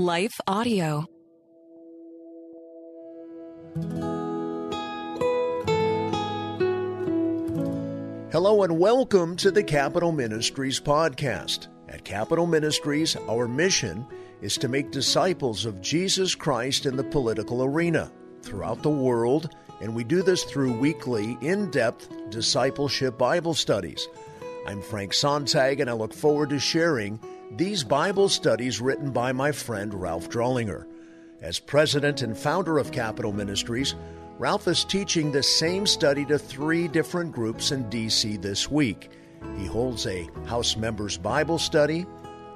Life Audio. Hello and welcome to the Capitol Ministries podcast. At Capitol Ministries, our mission is to make disciples of Jesus Christ in the political arena throughout the world, and we do this through weekly, in depth discipleship Bible studies. I'm Frank Sontag, and I look forward to sharing these Bible studies written by my friend Ralph Drollinger. As president and founder of Capitol Ministries, Ralph is teaching the same study to three different groups in D.C. this week. He holds a House Members Bible Study,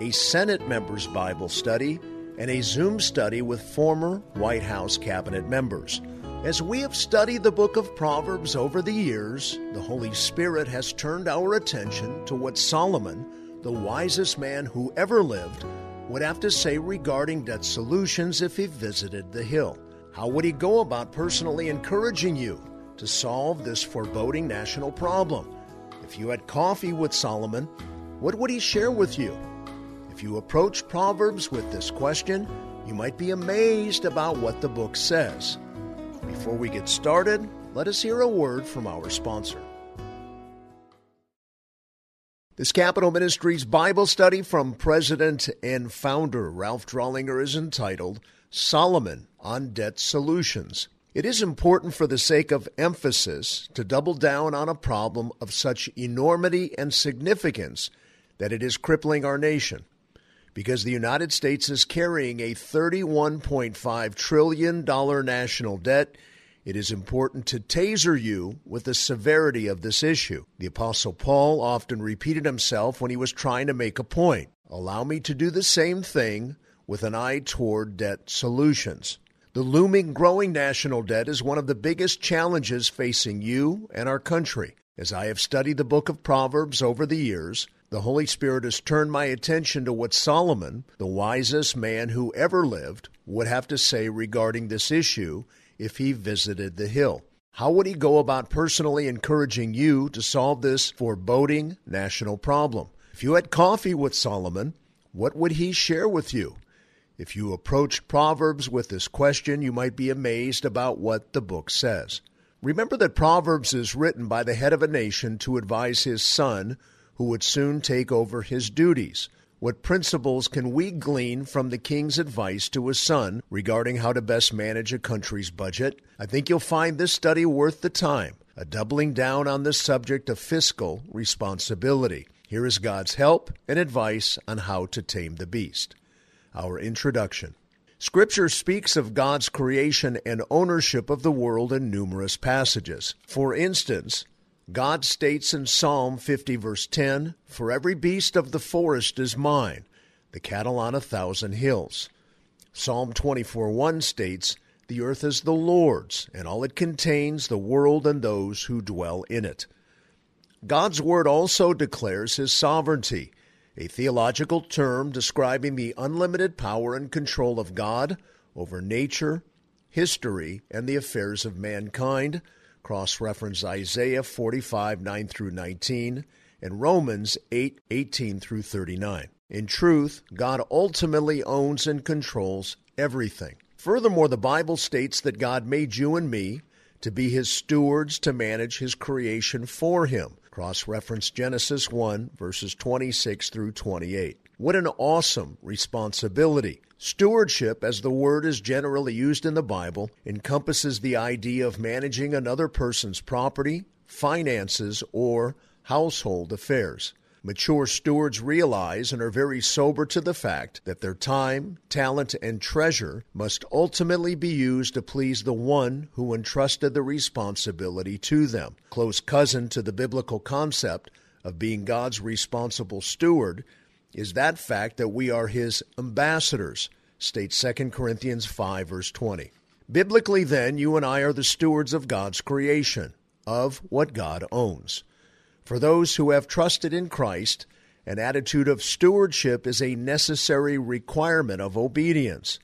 a Senate Members Bible Study, and a Zoom study with former White House cabinet members. As we have studied the book of Proverbs over the years, the Holy Spirit has turned our attention to what Solomon, the wisest man who ever lived, would have to say regarding debt solutions if he visited the Hill. How would he go about personally encouraging you to solve this foreboding national problem? If you had coffee with Solomon, what would he share with you? If you approach Proverbs with this question, you might be amazed about what the book says. Before we get started, let us hear a word from our sponsor. This Capitol Ministries Bible study from President and founder Ralph Drollinger is entitled Solomon on Debt Solutions. It is important for the sake of emphasis to double down on a problem of such enormity and significance that it is crippling our nation. Because the United States is carrying a $31.5 trillion national debt it is important to taser you with the severity of this issue. The Apostle Paul often repeated himself when he was trying to make a point. Allow me to do the same thing with an eye toward debt solutions. The looming growing national debt is one of the biggest challenges facing you and our country. As I have studied the book of Proverbs over the years, the Holy Spirit has turned my attention to what Solomon, the wisest man who ever lived, would have to say regarding this issue if he visited the Hill. How would he go about personally encouraging you to solve this foreboding national problem? If you had coffee with Solomon, what would he share with you? If you approached Proverbs with this question, you might be amazed about what the book says. Remember that Proverbs is written by the head of a nation to advise his son, who would soon take over his duties. What principles can we glean from the king's advice to his son regarding how to best manage a country's budget? I think you'll find this study worth the time, a doubling down on the subject of fiscal responsibility. Here is God's help and advice on how to tame the beast. Our introduction. Scripture speaks of God's creation and ownership of the world in numerous passages. For instance, God states in Psalm 50, verse 10 For every beast of the forest is mine, the cattle on a thousand hills. Psalm 24, 1 states, The earth is the Lord's, and all it contains, the world and those who dwell in it. God's Word also declares His sovereignty, a theological term describing the unlimited power and control of God over nature, history, and the affairs of mankind Cross reference Isaiah 45 9 through 19 and Romans 8 18 through 39. In truth, God ultimately owns and controls everything. Furthermore, the Bible states that God made you and me to be his stewards to manage his creation for him. Cross reference Genesis 1, verses 26 through 28. What an awesome responsibility. Stewardship, as the word is generally used in the Bible, encompasses the idea of managing another person's property, finances, or household affairs. Mature stewards realize and are very sober to the fact that their time, talent, and treasure must ultimately be used to please the one who entrusted the responsibility to them. Close cousin to the biblical concept of being God's responsible steward is that fact that we are his ambassadors, states 2 Corinthians 5, verse 20. Biblically, then, you and I are the stewards of God's creation, of what God owns. For those who have trusted in Christ, an attitude of stewardship is a necessary requirement of obedience.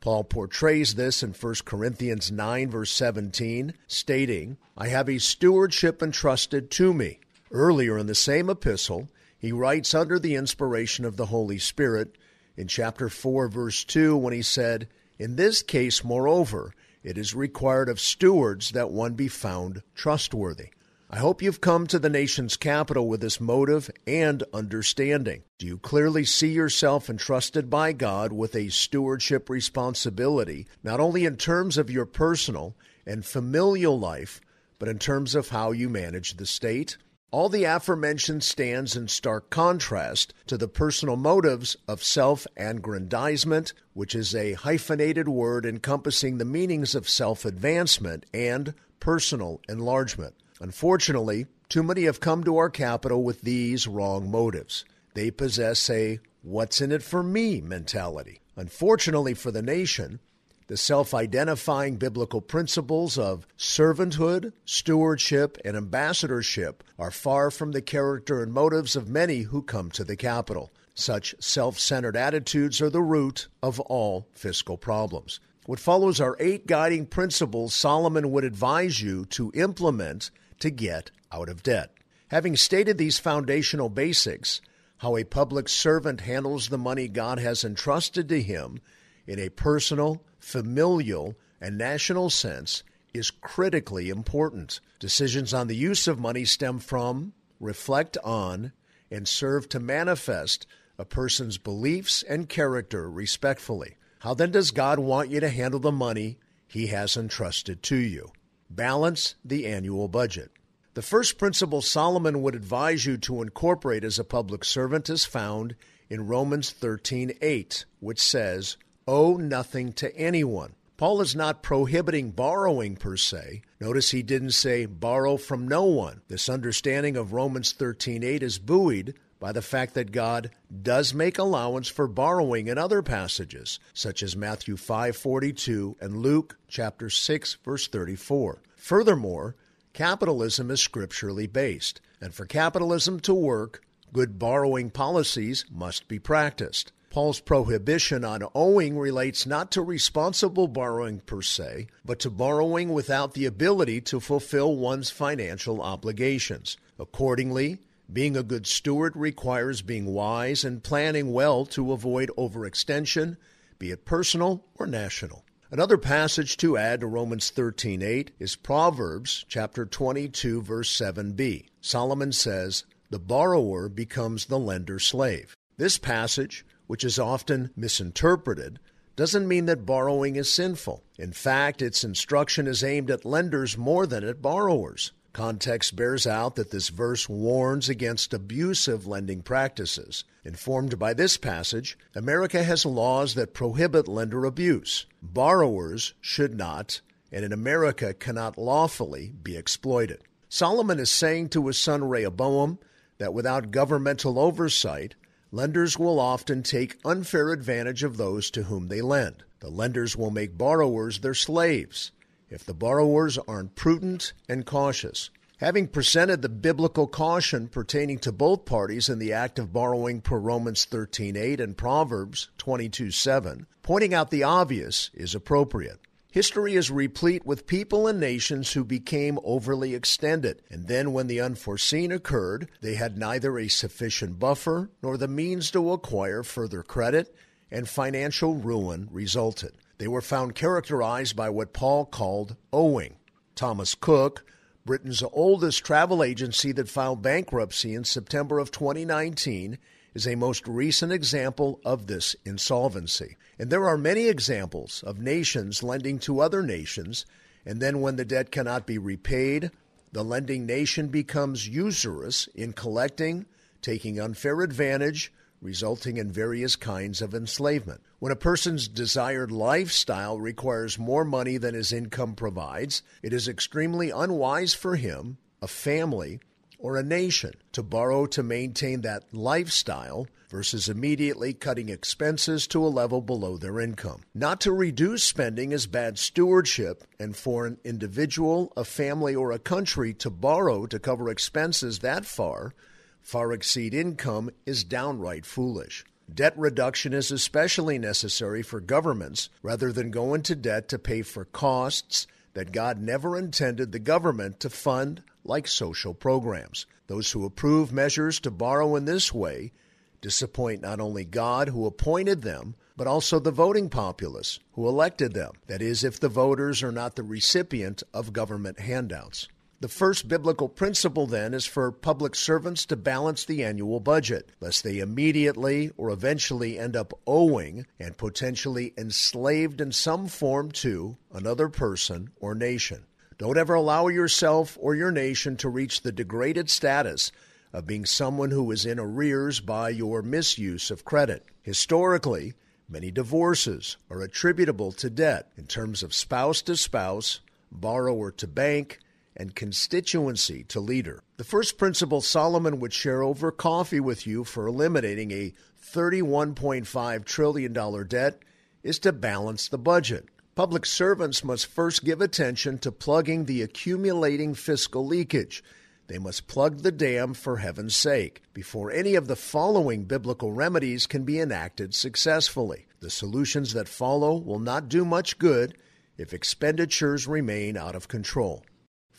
Paul portrays this in 1 Corinthians 9, verse 17, stating, I have a stewardship entrusted to me. Earlier in the same epistle, he writes under the inspiration of the Holy Spirit in chapter 4, verse 2, when he said, In this case, moreover, it is required of stewards that one be found trustworthy. I hope you've come to the nation's capital with this motive and understanding. Do you clearly see yourself entrusted by God with a stewardship responsibility, not only in terms of your personal and familial life, but in terms of how you manage the state? All the aforementioned stands in stark contrast to the personal motives of self aggrandizement, which is a hyphenated word encompassing the meanings of self advancement and personal enlargement. Unfortunately, too many have come to our capital with these wrong motives. They possess a what's in it for me mentality. Unfortunately for the nation, the self identifying biblical principles of servanthood, stewardship, and ambassadorship are far from the character and motives of many who come to the capital. Such self centered attitudes are the root of all fiscal problems. What follows are eight guiding principles Solomon would advise you to implement to get out of debt. Having stated these foundational basics, how a public servant handles the money God has entrusted to him in a personal, familial, and national sense is critically important. Decisions on the use of money stem from, reflect on, and serve to manifest a person's beliefs and character respectfully. How then does God want you to handle the money He has entrusted to you? Balance the annual budget. The first principle Solomon would advise you to incorporate as a public servant is found in Romans 13:8, which says, "Owe nothing to anyone." Paul is not prohibiting borrowing per se. Notice he didn't say borrow from no one. This understanding of Romans 13:8 is buoyed by the fact that God does make allowance for borrowing in other passages, such as Matthew 5:42 and Luke chapter 6 verse 34. Furthermore, capitalism is scripturally based, and for capitalism to work, good borrowing policies must be practiced. Paul's prohibition on owing relates not to responsible borrowing per se, but to borrowing without the ability to fulfill one's financial obligations. Accordingly, being a good steward requires being wise and planning well to avoid overextension, be it personal or national. Another passage to add to Romans 13:8 is Proverbs chapter 22 verse 7b. Solomon says, "The borrower becomes the lender's slave." This passage, which is often misinterpreted, doesn't mean that borrowing is sinful. In fact, its instruction is aimed at lenders more than at borrowers. Context bears out that this verse warns against abusive lending practices. Informed by this passage, America has laws that prohibit lender abuse. Borrowers should not, and in America cannot lawfully be exploited. Solomon is saying to his son Rehoboam that without governmental oversight, lenders will often take unfair advantage of those to whom they lend. The lenders will make borrowers their slaves if the borrowers aren't prudent and cautious. Having presented the biblical caution pertaining to both parties in the act of borrowing per Romans 13:8 and Proverbs 22:7, pointing out the obvious is appropriate. History is replete with people and nations who became overly extended, and then when the unforeseen occurred, they had neither a sufficient buffer nor the means to acquire further credit, and financial ruin resulted. They were found characterized by what Paul called owing. Thomas Cook, Britain's oldest travel agency that filed bankruptcy in September of 2019, is a most recent example of this insolvency. And there are many examples of nations lending to other nations, and then when the debt cannot be repaid, the lending nation becomes usurious in collecting, taking unfair advantage, resulting in various kinds of enslavement. When a person's desired lifestyle requires more money than his income provides, it is extremely unwise for him, a family, or a nation to borrow to maintain that lifestyle versus immediately cutting expenses to a level below their income. Not to reduce spending is bad stewardship, and for an individual, a family, or a country to borrow to cover expenses that far far exceed income is downright foolish. Debt reduction is especially necessary for governments rather than go into debt to pay for costs that God never intended the government to fund, like social programs. Those who approve measures to borrow in this way disappoint not only God who appointed them, but also the voting populace who elected them. That is, if the voters are not the recipient of government handouts. The first biblical principle, then, is for public servants to balance the annual budget, lest they immediately or eventually end up owing and potentially enslaved in some form to another person or nation. Don't ever allow yourself or your nation to reach the degraded status of being someone who is in arrears by your misuse of credit. Historically, many divorces are attributable to debt in terms of spouse to spouse, borrower to bank, and constituency to leader. The first principle Solomon would share over coffee with you for eliminating a $31.5 trillion debt is to balance the budget. Public servants must first give attention to plugging the accumulating fiscal leakage. They must plug the dam for heaven's sake before any of the following biblical remedies can be enacted successfully. The solutions that follow will not do much good if expenditures remain out of control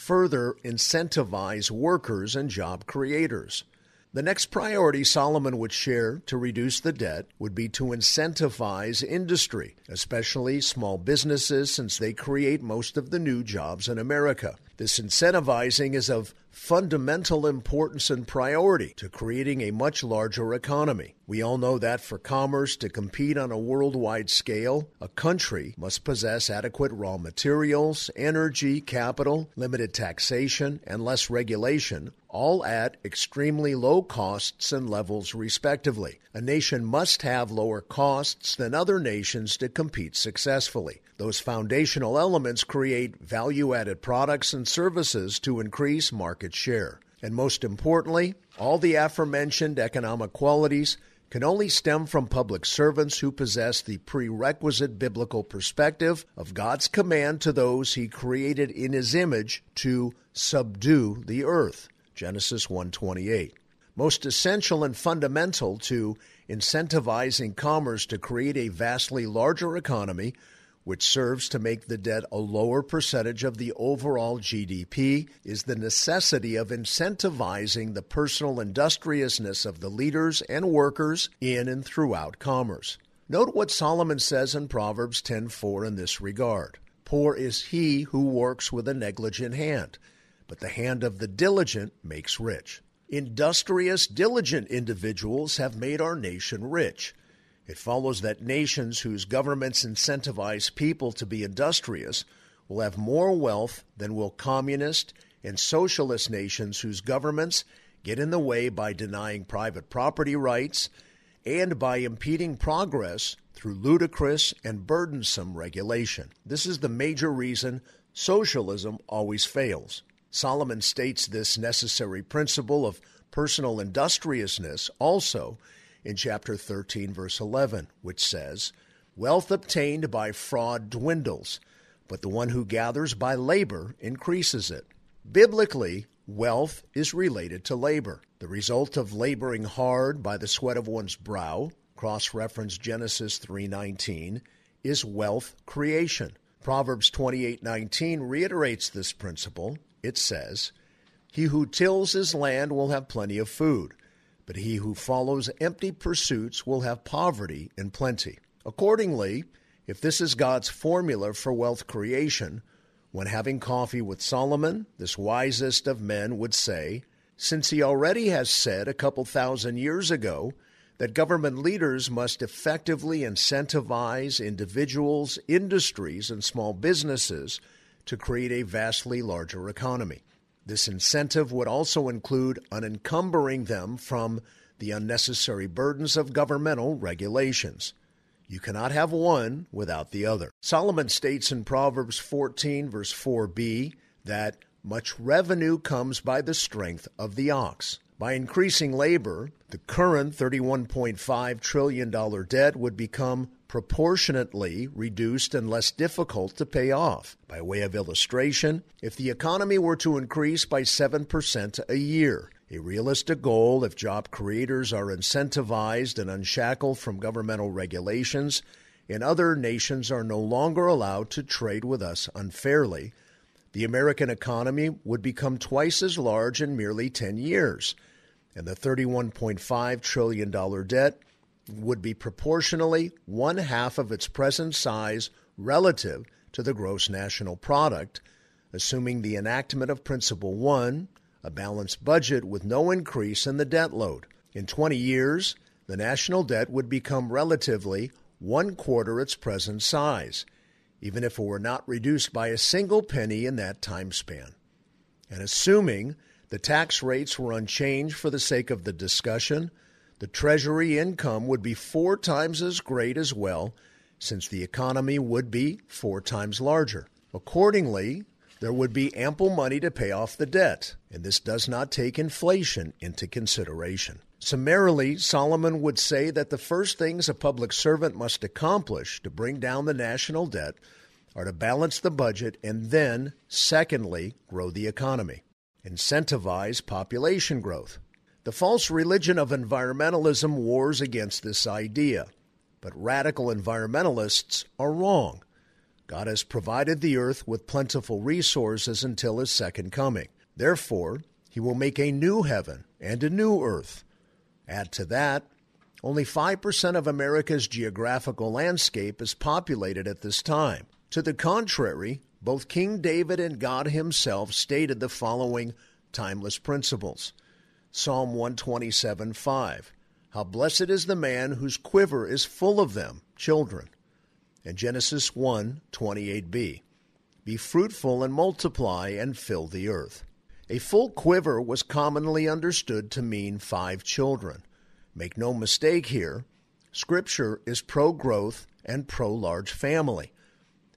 further incentivize workers and job creators. The next priority Solomon would share to reduce the debt would be to incentivize industry, especially small businesses, since they create most of the new jobs in America. This incentivizing is of fundamental importance and priority to creating a much larger economy. We all know that for commerce to compete on a worldwide scale, a country must possess adequate raw materials, energy, capital, limited taxation, and less regulation, all at extremely low costs and levels, respectively. A nation must have lower costs than other nations to compete successfully. Those foundational elements create value added products and services to increase market share. And most importantly, all the aforementioned economic qualities can only stem from public servants who possess the prerequisite biblical perspective of God's command to those he created in his image to subdue the earth. Genesis 1:28. Most essential and fundamental to incentivizing commerce to create a vastly larger economy which serves to make the debt a lower percentage of the overall GDP, is the necessity of incentivizing the personal industriousness of the leaders and workers in and throughout commerce. Note what Solomon says in Proverbs 10:4 in this regard. Poor is he who works with a negligent hand, but the hand of the diligent makes rich. Industrious, diligent individuals have made our nation rich. It follows that nations whose governments incentivize people to be industrious will have more wealth than will communist and socialist nations whose governments get in the way by denying private property rights and by impeding progress through ludicrous and burdensome regulation. This is the major reason socialism always fails. Solomon states this necessary principle of personal industriousness also in chapter 13, verse 11, which says, Wealth obtained by fraud dwindles, but the one who gathers by labor increases it. Biblically, wealth is related to labor. The result of laboring hard by the sweat of one's brow, cross-reference Genesis 3:19, is wealth creation. Proverbs 28:19 reiterates this principle. It says, "He who tills his land will have plenty of food." But he who follows empty pursuits will have poverty and plenty. Accordingly, if this is God's formula for wealth creation, when having coffee with Solomon, this wisest of men would say, since he already has said a couple thousand years ago that government leaders must effectively incentivize individuals, industries, and small businesses to create a vastly larger economy. This incentive would also include unencumbering them from the unnecessary burdens of governmental regulations. You cannot have one without the other. Solomon states in Proverbs 14, verse 4b, that much revenue comes by the strength of the ox. By increasing labor, the current $31.5 trillion debt would become proportionately reduced and less difficult to pay off. By way of illustration, if the economy were to increase by 7% a year, a realistic goal if job creators are incentivized and unshackled from governmental regulations, and other nations are no longer allowed to trade with us unfairly, the American economy would become twice as large in merely 10 years and the $31.5 trillion debt would be proportionally one half of its present size relative to the gross national product, assuming the enactment of Principle 1, a balanced budget with no increase in the debt load. In 20 years, the national debt would become relatively one quarter its present size, even if it were not reduced by a single penny in that time span. And assuming the tax rates were unchanged for the sake of the discussion, the Treasury income would be four times as great as well, since the economy would be four times larger. Accordingly, there would be ample money to pay off the debt, and this does not take inflation into consideration. Summarily, Solomon would say that the first things a public servant must accomplish to bring down the national debt are to balance the budget and then, secondly, grow the economy, incentivize population growth. The false religion of environmentalism wars against this idea, but radical environmentalists are wrong. God has provided the earth with plentiful resources until his second coming. Therefore, he will make a new heaven and a new earth. Add to that, only 5% of America's geographical landscape is populated at this time. To the contrary, both King David and God himself stated the following timeless principles. Psalm 127 5. How blessed is the man whose quiver is full of them, children. And Genesis 1 28b. Be fruitful and multiply and fill the earth. A full quiver was commonly understood to mean five children. Make no mistake here, Scripture is pro growth and pro large family.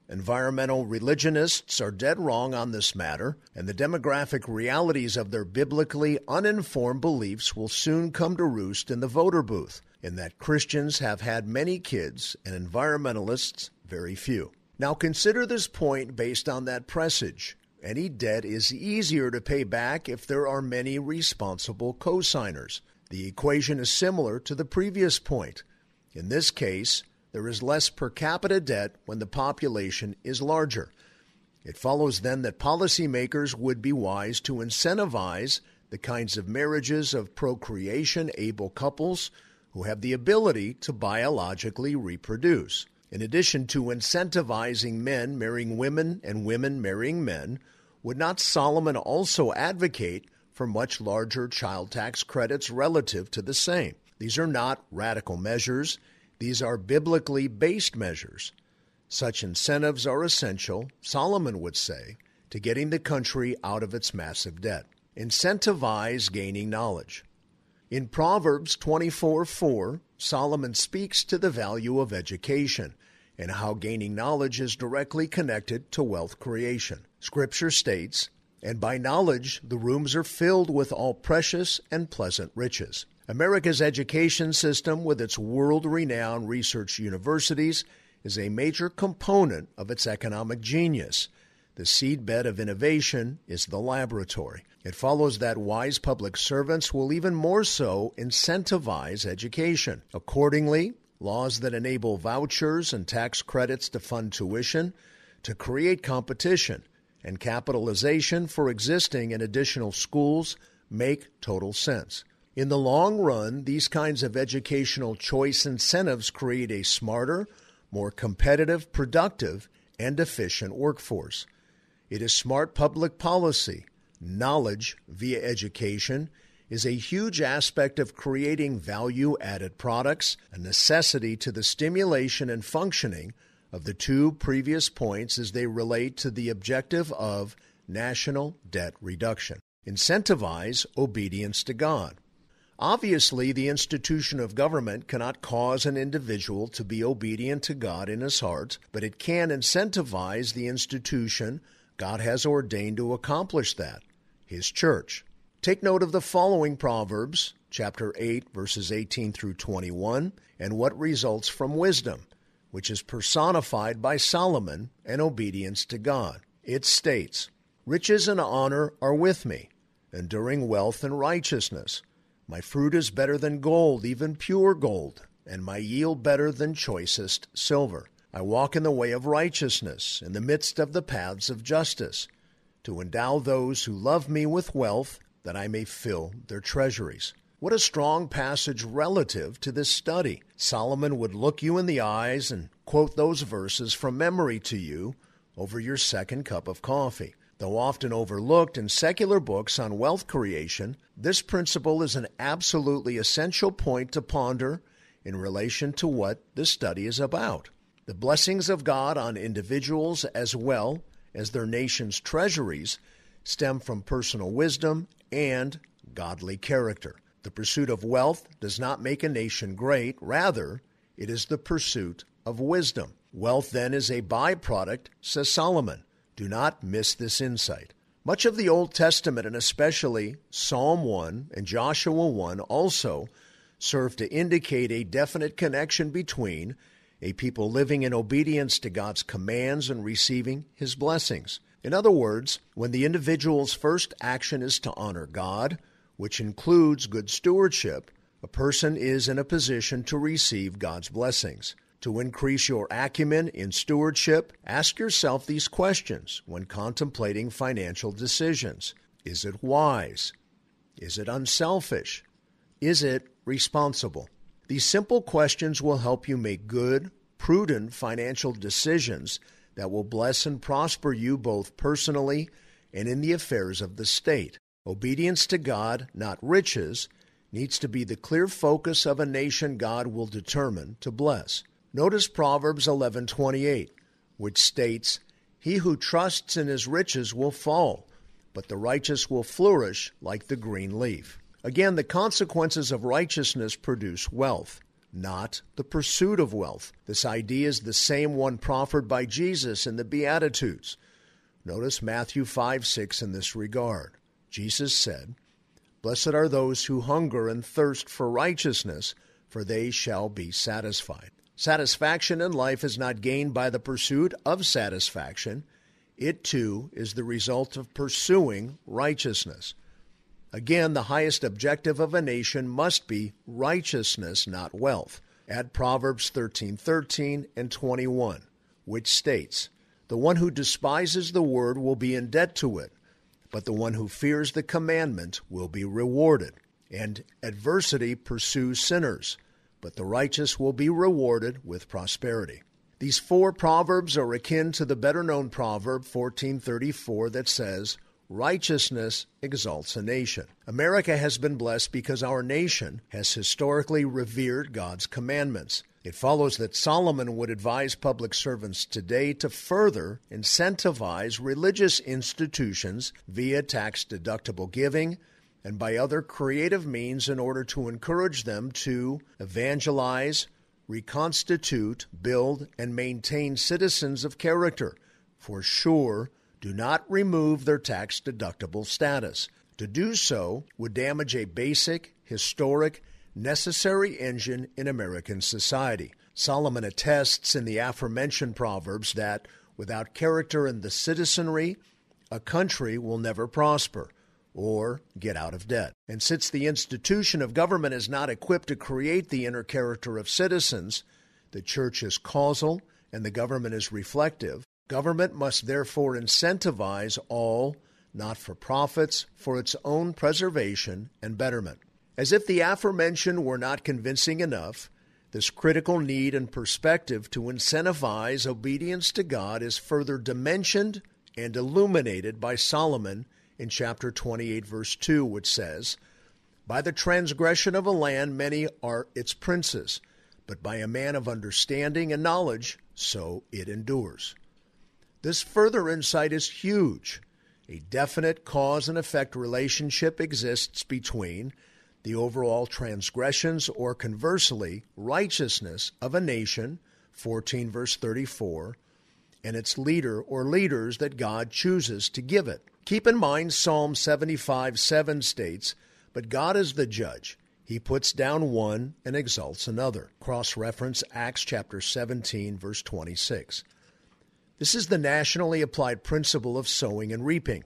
Environmental religionists are dead wrong on this matter, and the demographic realities of their biblically uninformed beliefs will soon come to roost in the voter booth, in that Christians have had many kids and environmentalists very few. Now consider this point based on that presage. Any debt is easier to pay back if there are many responsible cosigners. The equation is similar to the previous point. In this case, there is less per capita debt when the population is larger. It follows then that policymakers would be wise to incentivize the kinds of marriages of procreation able couples who have the ability to biologically reproduce. In addition to incentivizing men marrying women and women marrying men, would not Solomon also advocate for much larger child tax credits relative to the same? These are not radical measures. These are biblically based measures. Such incentives are essential, Solomon would say, to getting the country out of its massive debt. Incentivize gaining knowledge. In Proverbs 24 4, Solomon speaks to the value of education and how gaining knowledge is directly connected to wealth creation. Scripture states, And by knowledge the rooms are filled with all precious and pleasant riches. America's education system, with its world renowned research universities, is a major component of its economic genius. The seedbed of innovation is the laboratory. It follows that wise public servants will even more so incentivize education. Accordingly, laws that enable vouchers and tax credits to fund tuition, to create competition, and capitalization for existing and additional schools make total sense. In the long run, these kinds of educational choice incentives create a smarter, more competitive, productive, and efficient workforce. It is smart public policy. Knowledge via education is a huge aspect of creating value added products, a necessity to the stimulation and functioning of the two previous points as they relate to the objective of national debt reduction. Incentivize obedience to God. Obviously, the institution of government cannot cause an individual to be obedient to God in his heart, but it can incentivize the institution God has ordained to accomplish that, his church. Take note of the following Proverbs, chapter 8, verses 18 through 21, and what results from wisdom, which is personified by Solomon and obedience to God. It states, Riches and honor are with me, enduring wealth and righteousness. My fruit is better than gold, even pure gold, and my yield better than choicest silver. I walk in the way of righteousness, in the midst of the paths of justice, to endow those who love me with wealth, that I may fill their treasuries. What a strong passage relative to this study. Solomon would look you in the eyes and quote those verses from memory to you over your second cup of coffee. Though often overlooked in secular books on wealth creation, this principle is an absolutely essential point to ponder in relation to what this study is about. The blessings of God on individuals as well as their nation's treasuries stem from personal wisdom and godly character. The pursuit of wealth does not make a nation great, rather, it is the pursuit of wisdom. Wealth then is a byproduct, says Solomon. Do not miss this insight. Much of the Old Testament, and especially Psalm 1 and Joshua 1, also serve to indicate a definite connection between a people living in obedience to God's commands and receiving His blessings. In other words, when the individual's first action is to honor God, which includes good stewardship, a person is in a position to receive God's blessings. To increase your acumen in stewardship, ask yourself these questions when contemplating financial decisions Is it wise? Is it unselfish? Is it responsible? These simple questions will help you make good, prudent financial decisions that will bless and prosper you both personally and in the affairs of the state. Obedience to God, not riches, needs to be the clear focus of a nation God will determine to bless. Notice Proverbs 11:28, which states, "He who trusts in his riches will fall, but the righteous will flourish like the green leaf." Again, the consequences of righteousness produce wealth, not the pursuit of wealth. This idea is the same one proffered by Jesus in the Beatitudes. Notice Matthew 5 6 in this regard. Jesus said, Blessed are those who hunger and thirst for righteousness, for they shall be satisfied. Satisfaction in life is not gained by the pursuit of satisfaction. It too is the result of pursuing righteousness. Again, the highest objective of a nation must be righteousness, not wealth. Add Proverbs 13:13 and 21, which states, "The one who despises the word will be in debt to it, but the one who fears the commandment will be rewarded." And adversity pursues sinners, but the righteous will be rewarded with prosperity. These four proverbs are akin to the better-known proverb 1434 that says, Righteousness exalts a nation. America has been blessed because our nation has historically revered God's commandments. It follows that Solomon would advise public servants today to further incentivize religious institutions via tax deductible giving and by other creative means in order to encourage them to evangelize, reconstitute, build, and maintain citizens of character. For sure, do not remove their tax deductible status. To do so would damage a basic, historic, necessary engine in American society. Solomon attests in the aforementioned Proverbs that without character in the citizenry, a country will never prosper or get out of debt. And since the institution of government is not equipped to create the inner character of citizens, the church is causal and the government is reflective, Government must therefore incentivize all not for profits for its own preservation and betterment. As if the aforementioned were not convincing enough, this critical need and perspective to incentivize obedience to God is further dimensioned and illuminated by Solomon in chapter 28, verse 2, which says, By the transgression of a land many are its princes, but by a man of understanding and knowledge, so it endures. This further insight is huge. A definite cause and effect relationship exists between the overall transgressions or conversely righteousness of a nation, 14 verse 34, and its leader or leaders that God chooses to give it. Keep in mind Psalm 75 7 states, But God is the judge. He puts down one and exalts another. Cross reference Acts chapter 17, verse 26. This is the nationally applied principle of sowing and reaping.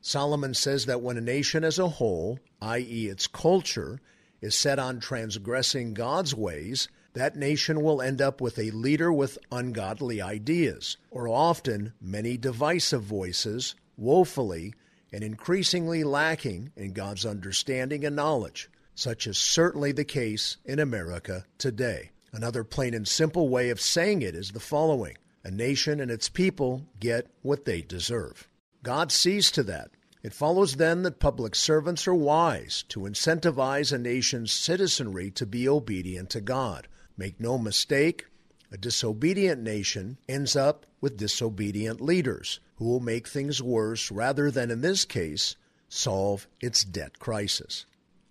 Solomon says that when a nation as a whole, i.e., its culture, is set on transgressing God's ways, that nation will end up with a leader with ungodly ideas, or often many divisive voices, woefully and increasingly lacking in God's understanding and knowledge. Such is certainly the case in America today. Another plain and simple way of saying it is the following A nation and its people get what they deserve. God sees to that. It follows then that public servants are wise to incentivize a nation's citizenry to be obedient to God. Make no mistake, a disobedient nation ends up with disobedient leaders who will make things worse rather than, in this case, solve its debt crisis.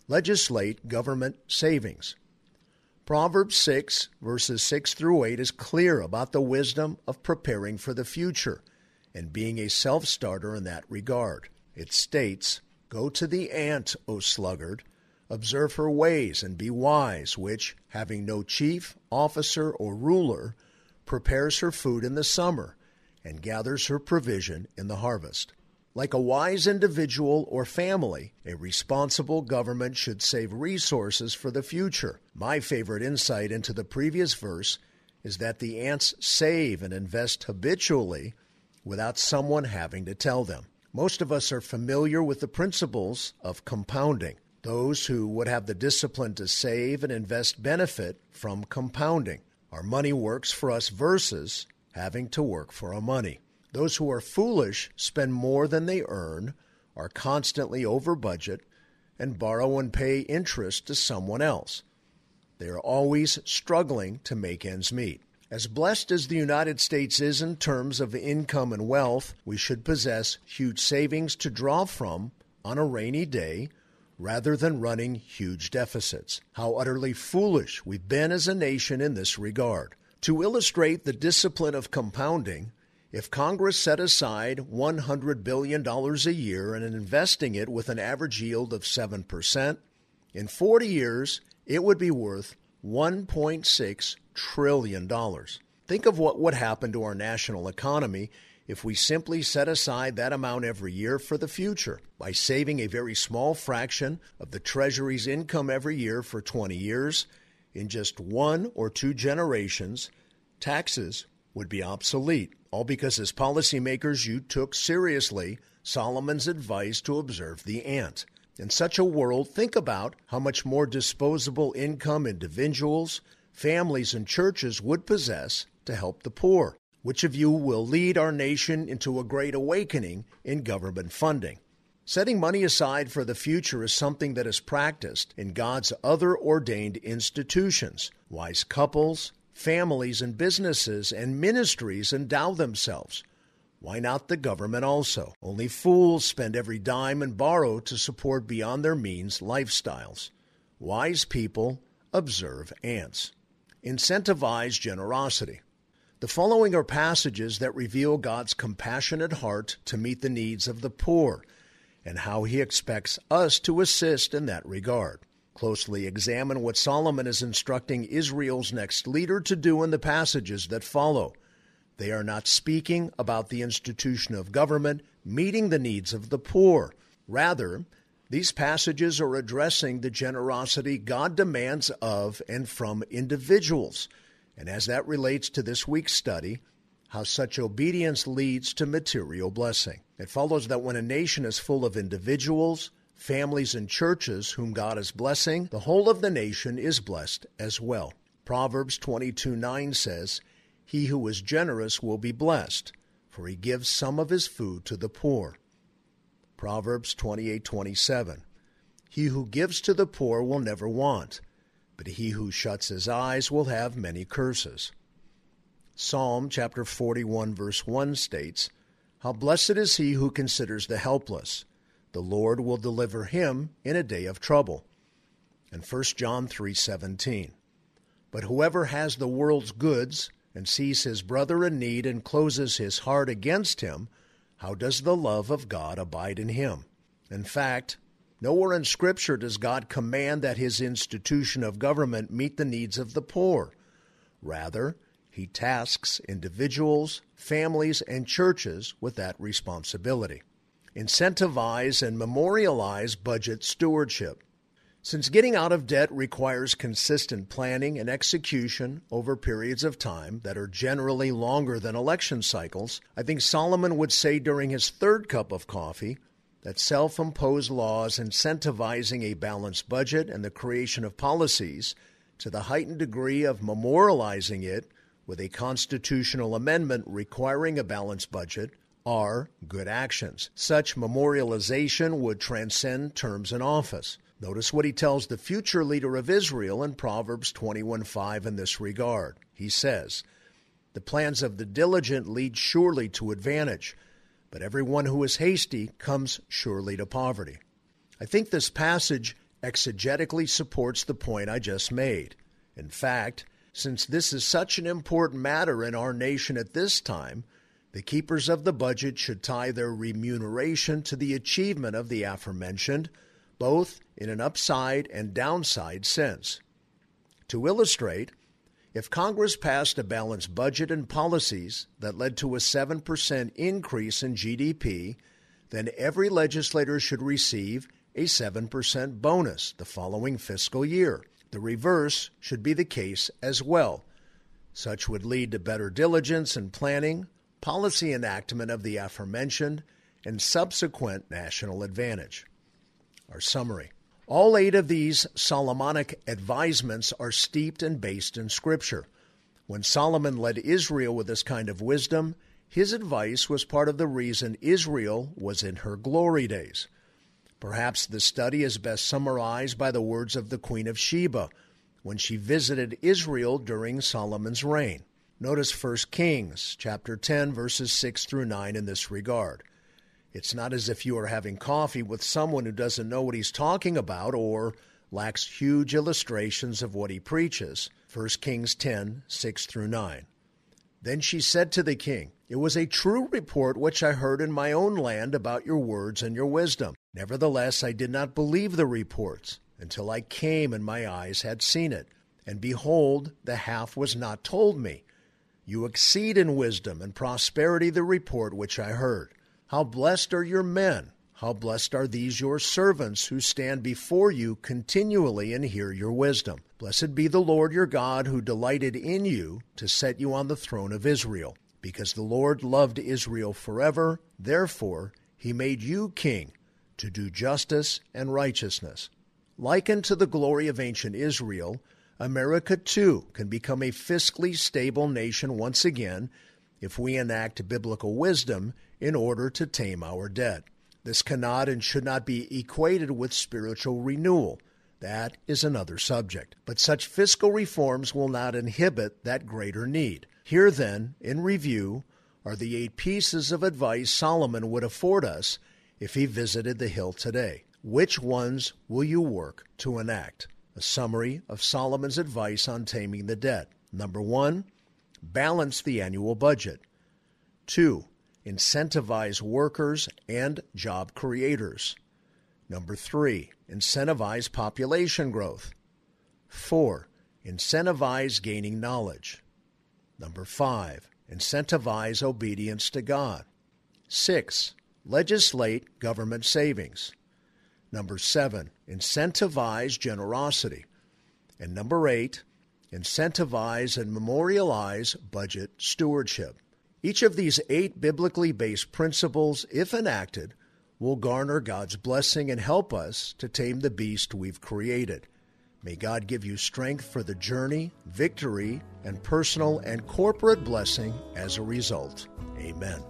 Legislate government savings. Proverbs 6, verses 6 through 8, is clear about the wisdom of preparing for the future and being a self starter in that regard. It states, Go to the ant, O sluggard, observe her ways and be wise, which, having no chief, officer, or ruler, prepares her food in the summer and gathers her provision in the harvest. Like a wise individual or family, a responsible government should save resources for the future. My favorite insight into the previous verse is that the ants save and invest habitually without someone having to tell them. Most of us are familiar with the principles of compounding. Those who would have the discipline to save and invest benefit from compounding. Our money works for us versus having to work for our money. Those who are foolish spend more than they earn, are constantly over budget, and borrow and pay interest to someone else. They are always struggling to make ends meet. As blessed as the United States is in terms of income and wealth, we should possess huge savings to draw from on a rainy day rather than running huge deficits. How utterly foolish we've been as a nation in this regard. To illustrate the discipline of compounding, if Congress set aside $100 billion a year and investing it with an average yield of 7%, in 40 years it would be worth $1.6 trillion. Think of what would happen to our national economy if we simply set aside that amount every year for the future by saving a very small fraction of the Treasury's income every year for 20 years. In just one or two generations, taxes would be obsolete, all because as policymakers you took seriously Solomon's advice to observe the ant. In such a world, think about how much more disposable income individuals, families, and churches would possess to help the poor. Which of you will lead our nation into a great awakening in government funding? Setting money aside for the future is something that is practiced in God's other ordained institutions. Wise couples, families and businesses and ministries endow themselves. Why not the government also? Only fools spend every dime and borrow to support beyond their means lifestyles. Wise people observe ants. Incentivize generosity. The following are passages that reveal God's compassionate heart to meet the needs of the poor and how he expects us to assist in that regard closely examine what Solomon is instructing Israel's next leader to do in the passages that follow. They are not speaking about the institution of government meeting the needs of the poor. Rather, these passages are addressing the generosity God demands of and from individuals. And as that relates to this week's study, how such obedience leads to material blessing. It follows that when a nation is full of individuals, families and churches whom God is blessing, the whole of the nation is blessed as well. Proverbs 22 9 says, He who is generous will be blessed, for he gives some of his food to the poor. Proverbs 28 27. He who gives to the poor will never want, but he who shuts his eyes will have many curses. Psalm chapter 41 verse 1 states, How blessed is he who considers the helpless the Lord will deliver him in a day of trouble. And 1 John 3:17. But whoever has the world's goods and sees his brother in need and closes his heart against him, how does the love of God abide in him? In fact, nowhere in Scripture does God command that his institution of government meet the needs of the poor. Rather, he tasks individuals, families, and churches with that responsibility incentivize and memorialize budget stewardship. Since getting out of debt requires consistent planning and execution over periods of time that are generally longer than election cycles, I think Solomon would say during his third cup of coffee that self imposed laws incentivizing a balanced budget and the creation of policies to the heightened degree of memorializing it with a constitutional amendment requiring a balanced budget are good actions. Such memorialization would transcend terms in office. Notice what he tells the future leader of Israel in Proverbs 21:5 in this regard. He says, "The plans of the diligent lead surely to advantage, but everyone who is hasty comes surely to poverty." I think this passage exegetically supports the point I just made. In fact, since this is such an important matter in our nation at this time, the keepers of the budget should tie their remuneration to the achievement of the aforementioned, both in an upside and downside sense. To illustrate, if Congress passed a balanced budget and policies that led to a 7% increase in GDP, then every legislator should receive a 7% bonus the following fiscal year. The reverse should be the case as well. Such would lead to better diligence and planning, policy enactment of the aforementioned, and subsequent national advantage. Our summary. All eight of these Solomonic advisements are steeped and based in Scripture. When Solomon led Israel with this kind of wisdom, his advice was part of the reason Israel was in her glory days. Perhaps the study is best summarized by the words of the Queen of Sheba when she visited Israel during Solomon's reign. Notice 1 Kings chapter 10 verses 6 through 9 in this regard. It's not as if you are having coffee with someone who doesn't know what he's talking about or lacks huge illustrations of what he preaches. 1 Kings 10 6 through 9. Then she said to the king, It was a true report which I heard in my own land about your words and your wisdom. Nevertheless, I did not believe the reports until I came and my eyes had seen it. And behold, the half was not told me. You exceed in wisdom and prosperity the report which I heard. How blessed are your men! How blessed are these your servants who stand before you continually and hear your wisdom. Blessed be the Lord your God who delighted in you to set you on the throne of Israel. Because the Lord loved Israel forever, therefore he made you king to do justice and righteousness. Likened to the glory of ancient Israel, America too can become a fiscally stable nation once again if we enact biblical wisdom in order to tame our debt. This cannot and should not be equated with spiritual renewal. That is another subject. But such fiscal reforms will not inhibit that greater need. Here, then, in review, are the eight pieces of advice Solomon would afford us if he visited the hill today. Which ones will you work to enact? A summary of Solomon's advice on taming the debt. Number one, balance the annual budget. Two, incentivize workers and job creators. Number three, incentivize population growth. Four, incentivize gaining knowledge. Number five, incentivize obedience to God. Six, legislate government savings. Number seven, incentivize generosity. And number eight, incentivize and memorialize budget stewardship. Each of these eight biblically based principles, if enacted, will garner God's blessing and help us to tame the beast we've created. May God give you strength for the journey, victory, and personal and corporate blessing as a result. Amen.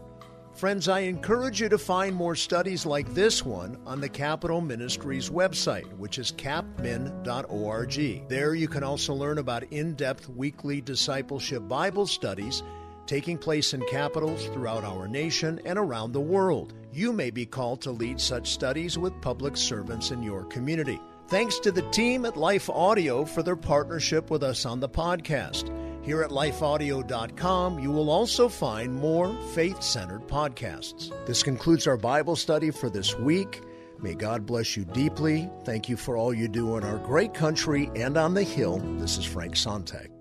Friends, I encourage you to find more studies like this one on the Capitol Ministries website, which is capmin.org. There you can also learn about in depth weekly discipleship Bible studies taking place in capitals throughout our nation and around the world. You may be called to lead such studies with public servants in your community. Thanks to the team at Life Audio for their partnership with us on the podcast. Here at lifeaudio.com, you will also find more faith centered podcasts. This concludes our Bible study for this week. May God bless you deeply. Thank you for all you do in our great country and on the Hill. This is Frank Sontag.